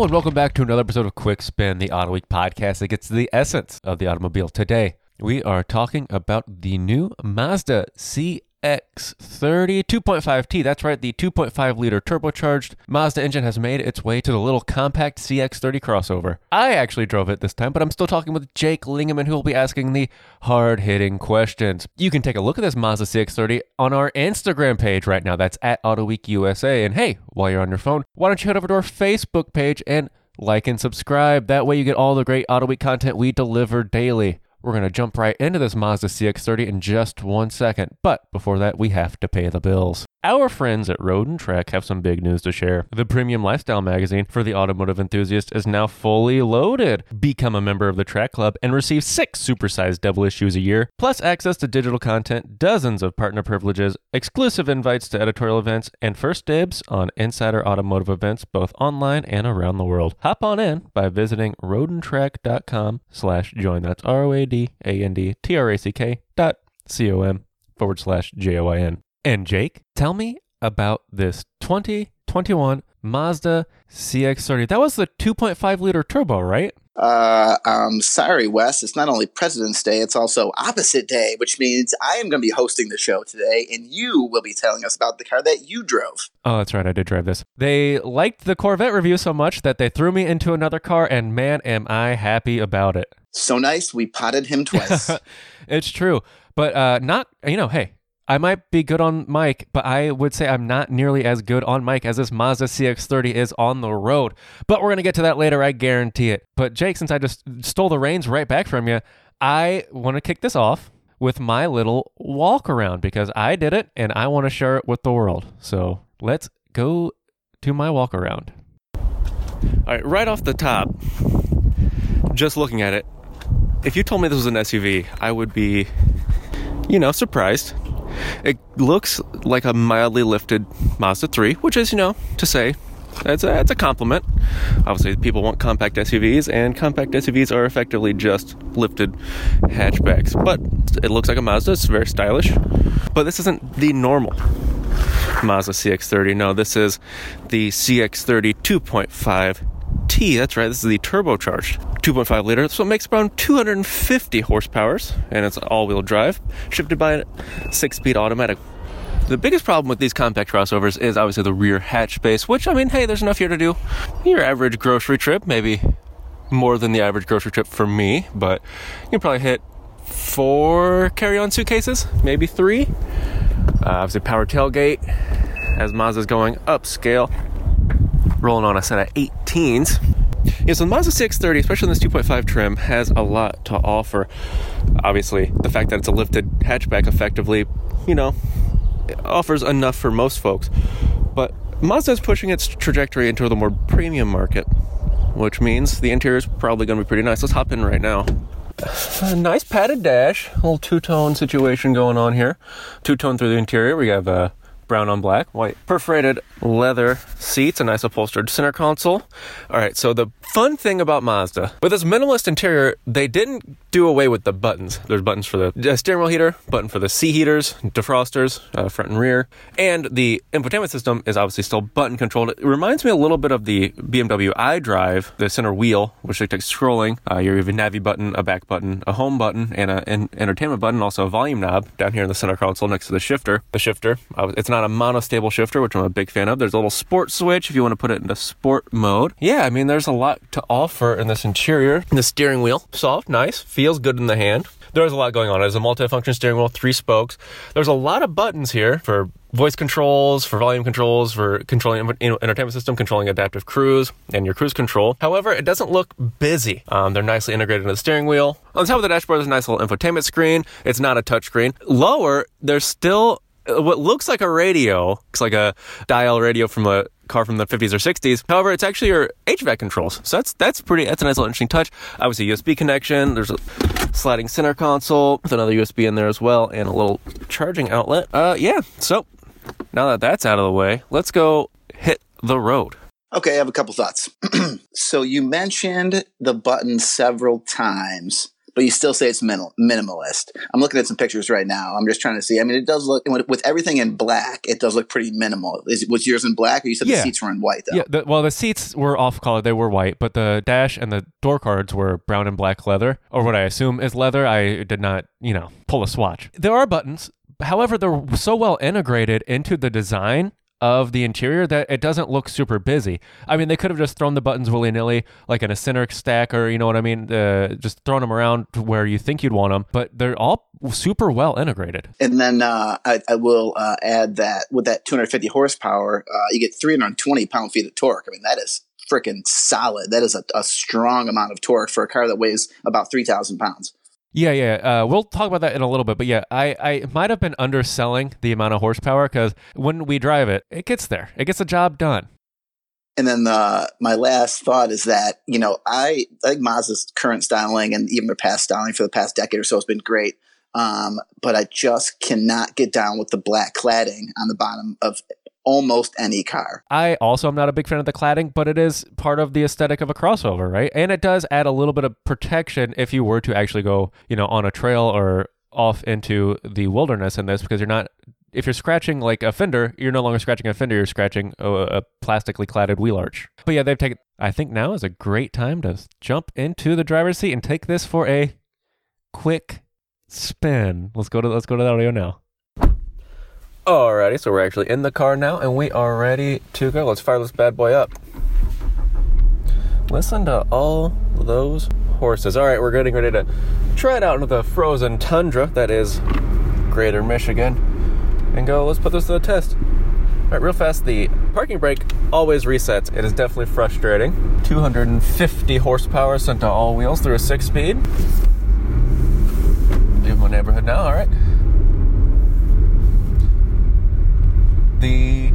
And welcome back to another episode of Quick Spin, the Auto Week podcast that gets to the essence of the automobile. Today, we are talking about the new Mazda CX30 2.5T. That's right, the 2.5 liter turbocharged Mazda engine has made its way to the little compact CX30 crossover. I actually drove it this time, but I'm still talking with Jake Lingeman, who will be asking the hard hitting questions. You can take a look at this Mazda CX30 on our Instagram page right now. That's at Auto Week USA. And hey, while you're on your phone, why don't you head over to our Facebook page and like and subscribe? That way you get all the great Auto Week content we deliver daily. We're going to jump right into this Mazda CX30 in just one second. But before that, we have to pay the bills. Our friends at Road and Track have some big news to share. The premium lifestyle magazine for the automotive enthusiast is now fully loaded. Become a member of the Track Club and receive six supersized double issues a year, plus access to digital content, dozens of partner privileges, exclusive invites to editorial events, and first dibs on insider automotive events both online and around the world. Hop on in by visiting roadandtrack.com slash join. That's R-O-A-D-A-N-D-T-R-A-C-K dot C-O-M forward slash J-O-I-N. And Jake, tell me about this 2021 Mazda CX30. That was the 2.5 liter turbo, right? Uh, um, sorry, Wes. It's not only President's Day, it's also Opposite Day, which means I am going to be hosting the show today, and you will be telling us about the car that you drove. Oh, that's right. I did drive this. They liked the Corvette review so much that they threw me into another car, and man, am I happy about it. So nice, we potted him twice. it's true. But uh, not, you know, hey, I might be good on mic, but I would say I'm not nearly as good on mic as this Mazda CX30 is on the road. But we're going to get to that later, I guarantee it. But Jake, since I just stole the reins right back from you, I want to kick this off with my little walk around because I did it and I want to share it with the world. So let's go to my walk around. All right, right off the top, just looking at it, if you told me this was an SUV, I would be, you know, surprised. It looks like a mildly lifted Mazda 3, which is, you know, to say, it's a, it's a compliment. Obviously, people want compact SUVs, and compact SUVs are effectively just lifted hatchbacks. But it looks like a Mazda. It's very stylish. But this isn't the normal Mazda CX30. No, this is the CX30 2.5 T. That's right. This is the turbocharged 2.5 liter. So it makes around 250 horsepower, and it's all-wheel drive, shifted by a six-speed automatic. The biggest problem with these compact crossovers is obviously the rear hatch space, which I mean, hey, there's enough here to do your average grocery trip, maybe more than the average grocery trip for me, but you can probably hit four carry-on suitcases, maybe three. Uh, obviously, power tailgate as Mazda's going upscale rolling on a set of 18s. Yeah, so the Mazda CX30, especially in this 2.5 trim, has a lot to offer. Obviously, the fact that it's a lifted hatchback effectively, you know, offers enough for most folks. But Mazda is pushing its trajectory into the more premium market, which means the interior is probably going to be pretty nice. Let's hop in right now. A nice padded dash, little two tone situation going on here. Two tone through the interior. We have a brown on black, white. Perforated leather seats, a nice upholstered center console. All right, so the fun thing about Mazda, with this minimalist interior, they didn't do away with the buttons. There's buttons for the steering wheel heater, button for the seat heaters, defrosters, uh, front and rear, and the infotainment system is obviously still button controlled. It reminds me a little bit of the BMW iDrive, the center wheel, which takes scrolling. Uh, you have a Navi button, a back button, a home button, and an entertainment button, also a volume knob down here in the center console next to the shifter. The shifter, uh, it's not a monostable shifter, which I'm a big fan of. There's a little sport switch if you want to put it into sport mode. Yeah, I mean, there's a lot to offer in this interior. The steering wheel, soft, nice, feels good in the hand. There's a lot going on. It's a multi-function steering wheel, three spokes. There's a lot of buttons here for voice controls, for volume controls, for controlling entertainment system, controlling adaptive cruise, and your cruise control. However, it doesn't look busy. Um, they're nicely integrated into the steering wheel. On top of the dashboard, there's a nice little infotainment screen. It's not a touchscreen. Lower, there's still what looks like a radio. Looks like a dial radio from a car from the 50s or 60s. However, it's actually your HVAC controls. So that's that's pretty that's a nice little interesting touch. Obviously, USB connection. There's a sliding center console with another USB in there as well, and a little charging outlet. Uh, yeah. So now that that's out of the way, let's go hit the road. Okay, I have a couple thoughts. so you mentioned the button several times but you still say it's minimal, minimalist. I'm looking at some pictures right now. I'm just trying to see. I mean, it does look with everything in black. It does look pretty minimal. Is was yours in black, or you said Yeah. the seats were in white? Though? Yeah, the, well, the seats were off color; they were white, but the dash and the door cards were brown and black leather, or what I assume is leather. I did not, you know, pull a swatch. There are buttons, however, they're so well integrated into the design of the interior that it doesn't look super busy. I mean, they could have just thrown the buttons willy nilly, like in a center stack, or you know what I mean, uh, just thrown them around where you think you'd want them. But they're all super well integrated. And then uh, I, I will uh, add that with that 250 horsepower, uh, you get 320 pound feet of torque. I mean, that is freaking solid. That is a, a strong amount of torque for a car that weighs about 3,000 pounds. Yeah, yeah. Uh, we'll talk about that in a little bit. But yeah, I, I might have been underselling the amount of horsepower because when we drive it, it gets there. It gets the job done. And then uh, my last thought is that you know I, I think Mazda's current styling and even their past styling for the past decade or so has been great. Um, but I just cannot get down with the black cladding on the bottom of almost any car. I also am not a big fan of the cladding, but it is part of the aesthetic of a crossover, right? And it does add a little bit of protection if you were to actually go, you know, on a trail or off into the wilderness in this because you're not if you're scratching like a fender, you're no longer scratching a fender, you're scratching a, a plastically cladded wheel arch. But yeah, they've taken I think now is a great time to jump into the driver's seat and take this for a quick spin. Let's go to let's go to the audio now. Alrighty, so we're actually in the car now and we are ready to go. Let's fire this bad boy up. Listen to all those horses. Alright, we're getting ready to try it out into the frozen tundra that is Greater Michigan and go, let's put this to the test. Alright, real fast, the parking brake always resets. It is definitely frustrating. 250 horsepower sent to all wheels through a six speed. Leave my neighborhood now, alright. The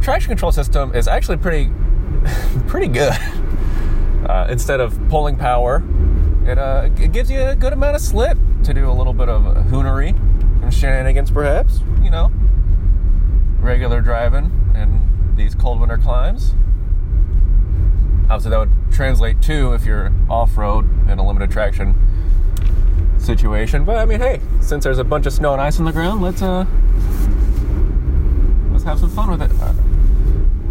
traction control system is actually pretty pretty good. Uh, instead of pulling power, it, uh, it gives you a good amount of slip to do a little bit of hoonery and shenanigans, perhaps. You know, regular driving in these cold winter climes. Obviously, that would translate too if you're off road in a limited traction situation. But I mean, hey, since there's a bunch of snow and ice on the ground, let's uh have some fun with it.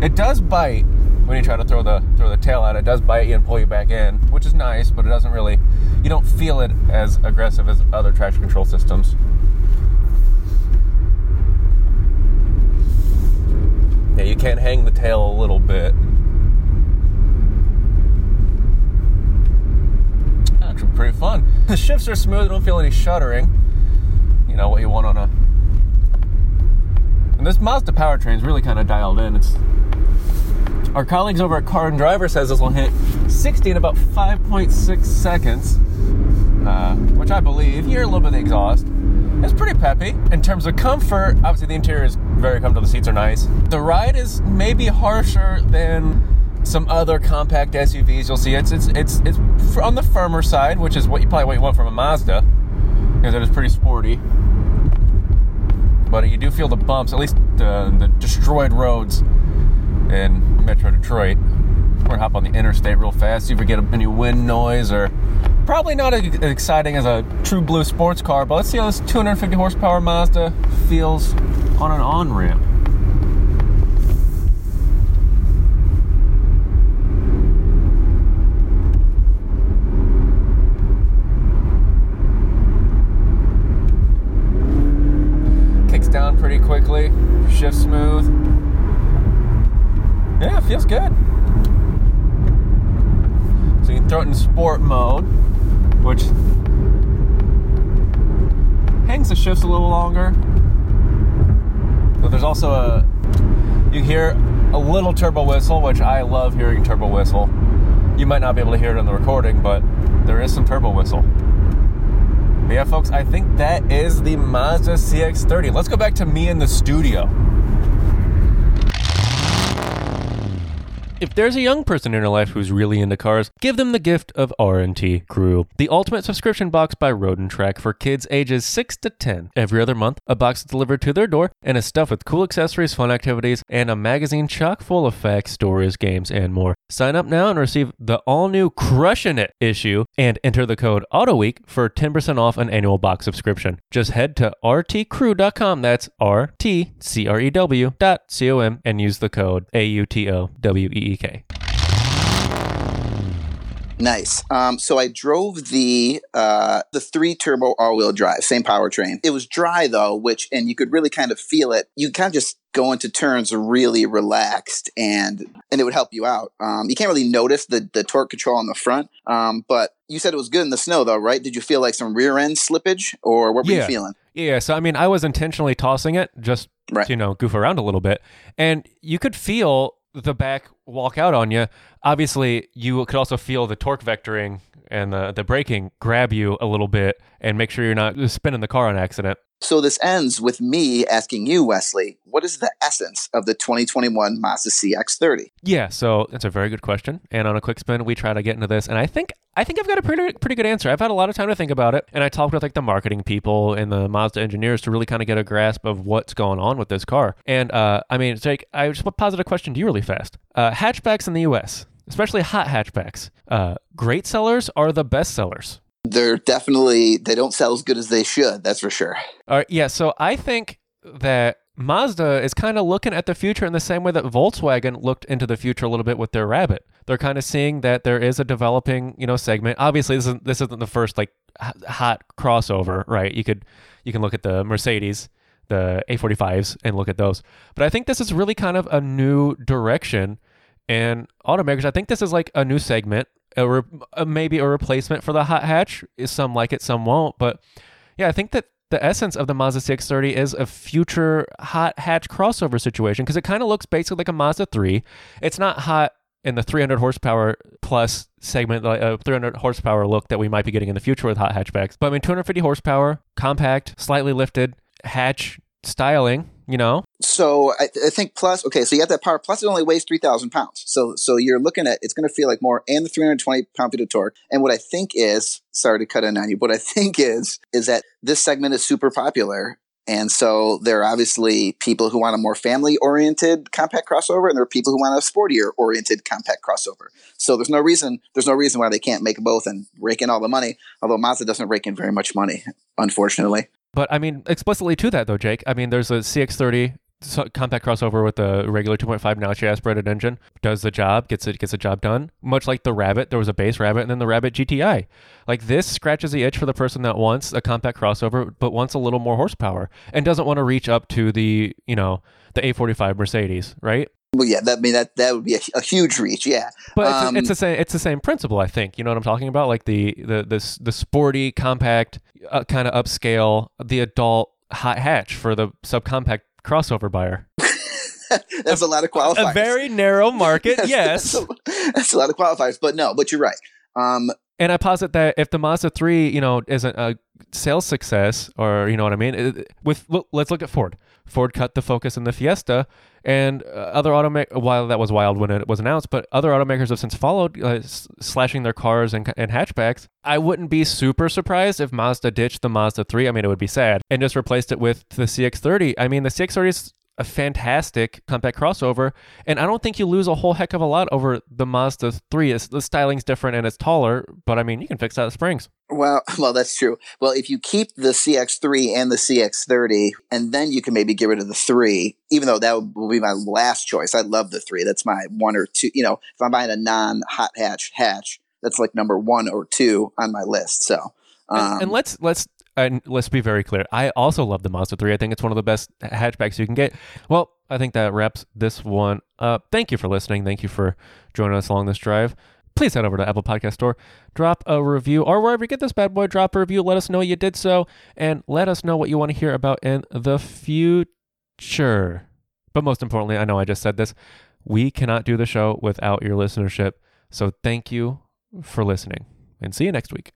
It does bite when you try to throw the throw the tail out. It does bite you and pull you back in, which is nice, but it doesn't really. You don't feel it as aggressive as other traction control systems. Yeah, you can't hang the tail a little bit. Actually, pretty fun. The shifts are smooth. Don't feel any shuddering. You know what you want on a this Mazda powertrain is really kind of dialed in. It's our colleagues over at Car and Driver says this will hit 60 in about 5.6 seconds, uh, which I believe. You hear a little bit of the exhaust. It's pretty peppy in terms of comfort. Obviously, the interior is very comfortable. The seats are nice. The ride is maybe harsher than some other compact SUVs you'll see. It's it's it's it's on the firmer side, which is what you probably what you want from a Mazda, because it is pretty sporty but you do feel the bumps, at least the, the destroyed roads in Metro Detroit. We're gonna hop on the interstate real fast, see if we get any wind noise or probably not as exciting as a true blue sports car, but let's see how this 250 horsepower Mazda feels on an on ramp. Down pretty quickly, shifts smooth. Yeah, it feels good. So you can throw it in sport mode, which hangs the shifts a little longer. But there's also a you hear a little turbo whistle, which I love hearing turbo whistle. You might not be able to hear it on the recording, but there is some turbo whistle. But yeah, folks, I think that is the Mazda CX-30. Let's go back to me in the studio. If there's a young person in your life who's really into cars, give them the gift of R&T Crew, the ultimate subscription box by Road and Track for kids ages 6 to 10. Every other month, a box is delivered to their door and is stuffed with cool accessories, fun activities, and a magazine chock full of facts, stories, games, and more. Sign up now and receive the all-new Crushing It issue and enter the code AUTOWEEK for 10% off an annual box subscription. Just head to rtcrew.com, that's R-T-C-R-E-W dot C-O-M, and use the code A-U-T-O-W-E-E-K. Nice. Um, so I drove the uh, the three turbo all wheel drive, same powertrain. It was dry though, which and you could really kind of feel it. You kind of just go into turns really relaxed, and and it would help you out. Um, you can't really notice the the torque control on the front, um, but you said it was good in the snow though, right? Did you feel like some rear end slippage, or what were Yeah. you feeling? Yeah, so I mean, I was intentionally tossing it just Right. to, you know, goof around a little bit. And you could feel the back walk out on you. Obviously, you could also feel the torque vectoring and the, the braking grab you a little bit and make sure you're not spinning the car on accident. So this ends with me asking you, Wesley, what is the essence of the 2021 Mazda CX-30? Yeah, so that's a very good question. And on a quick spin, we try to get into this, and I think I think I've got a pretty pretty good answer. I've had a lot of time to think about it, and I talked with like the marketing people and the Mazda engineers to really kind of get a grasp of what's going on with this car. And uh, I mean, Jake, I just want to posit a question to you really fast. Uh, hatchbacks in the U.S., especially hot hatchbacks, uh, great sellers are the best sellers. They're definitely they don't sell as good as they should. That's for sure. All right, yeah, so I think that Mazda is kind of looking at the future in the same way that Volkswagen looked into the future a little bit with their Rabbit. They're kind of seeing that there is a developing, you know, segment. Obviously, this isn't this isn't the first like hot crossover, right? You could you can look at the Mercedes, the A45s, and look at those. But I think this is really kind of a new direction, and automakers. I think this is like a new segment, a re- a, maybe a replacement for the hot hatch. Is some like it, some won't, but yeah, I think that the essence of the Mazda CX-30 is a future hot hatch crossover situation because it kind of looks basically like a Mazda 3. It's not hot in the 300 horsepower plus segment, like uh, a 300 horsepower look that we might be getting in the future with hot hatchbacks. But I mean, 250 horsepower, compact, slightly lifted hatch styling. You know, So I, I think plus okay, so you have that power. Plus, it only weighs three thousand pounds. So so you're looking at it's going to feel like more, and the 320 pound feet of torque. And what I think is, sorry to cut in on you, what I think is is that this segment is super popular. And so there are obviously people who want a more family oriented compact crossover, and there are people who want a sportier oriented compact crossover. So there's no reason there's no reason why they can't make both and rake in all the money. Although Mazda doesn't rake in very much money, unfortunately. But I mean, explicitly to that though, Jake. I mean, there's a CX30 compact crossover with a regular 2.5 naturally aspirated engine. Does the job, gets it, gets the job done. Much like the Rabbit, there was a base Rabbit and then the Rabbit GTI. Like this scratches the itch for the person that wants a compact crossover, but wants a little more horsepower and doesn't want to reach up to the, you know, the A45 Mercedes, right? Well, yeah, that I mean that that would be a, a huge reach. Yeah, But it's, Um, it's the same. It's the same principle, I think. You know what I'm talking about? Like the the the the sporty, compact, uh, kind of upscale, the adult hot hatch for the subcompact crossover buyer. that's a lot of qualifiers. A very narrow market, That's- yes. that's a, that's a lot of qualifiers. But no, but you're right. Um, And I posit that if the Mazda 3, you know, isn't a sales success, or you know what I mean, with look, let's look at Ford. Ford cut the focus in the Fiesta, and uh, other automakers. While that was wild when it was announced, but other automakers have since followed, uh, slashing their cars and, and hatchbacks. I wouldn't be super surprised if Mazda ditched the Mazda 3. I mean, it would be sad, and just replaced it with the CX-30. I mean, the CX-30 is a fantastic compact crossover, and I don't think you lose a whole heck of a lot over the Mazda 3. It's, the styling's different and it's taller, but I mean, you can fix that with springs. well, well, that's true. Well, if you keep the CX3 and the CX30, and then you can maybe get rid of the three, even though that will be my last choice. I love the three. That's my one or two. You know, if I'm buying a non-hot hatch hatch, that's like number one or two on my list. So, um, and, and let's let's and let's be very clear. I also love the Mazda 3. I think it's one of the best hatchbacks you can get. Well, I think that wraps this one up. Thank you for listening. Thank you for joining us along this drive. Please head over to Apple Podcast Store, drop a review, or wherever you get this bad boy, drop a review. Let us know you did so, and let us know what you want to hear about in the future. But most importantly, I know I just said this, we cannot do the show without your listenership. So thank you for listening, and see you next week.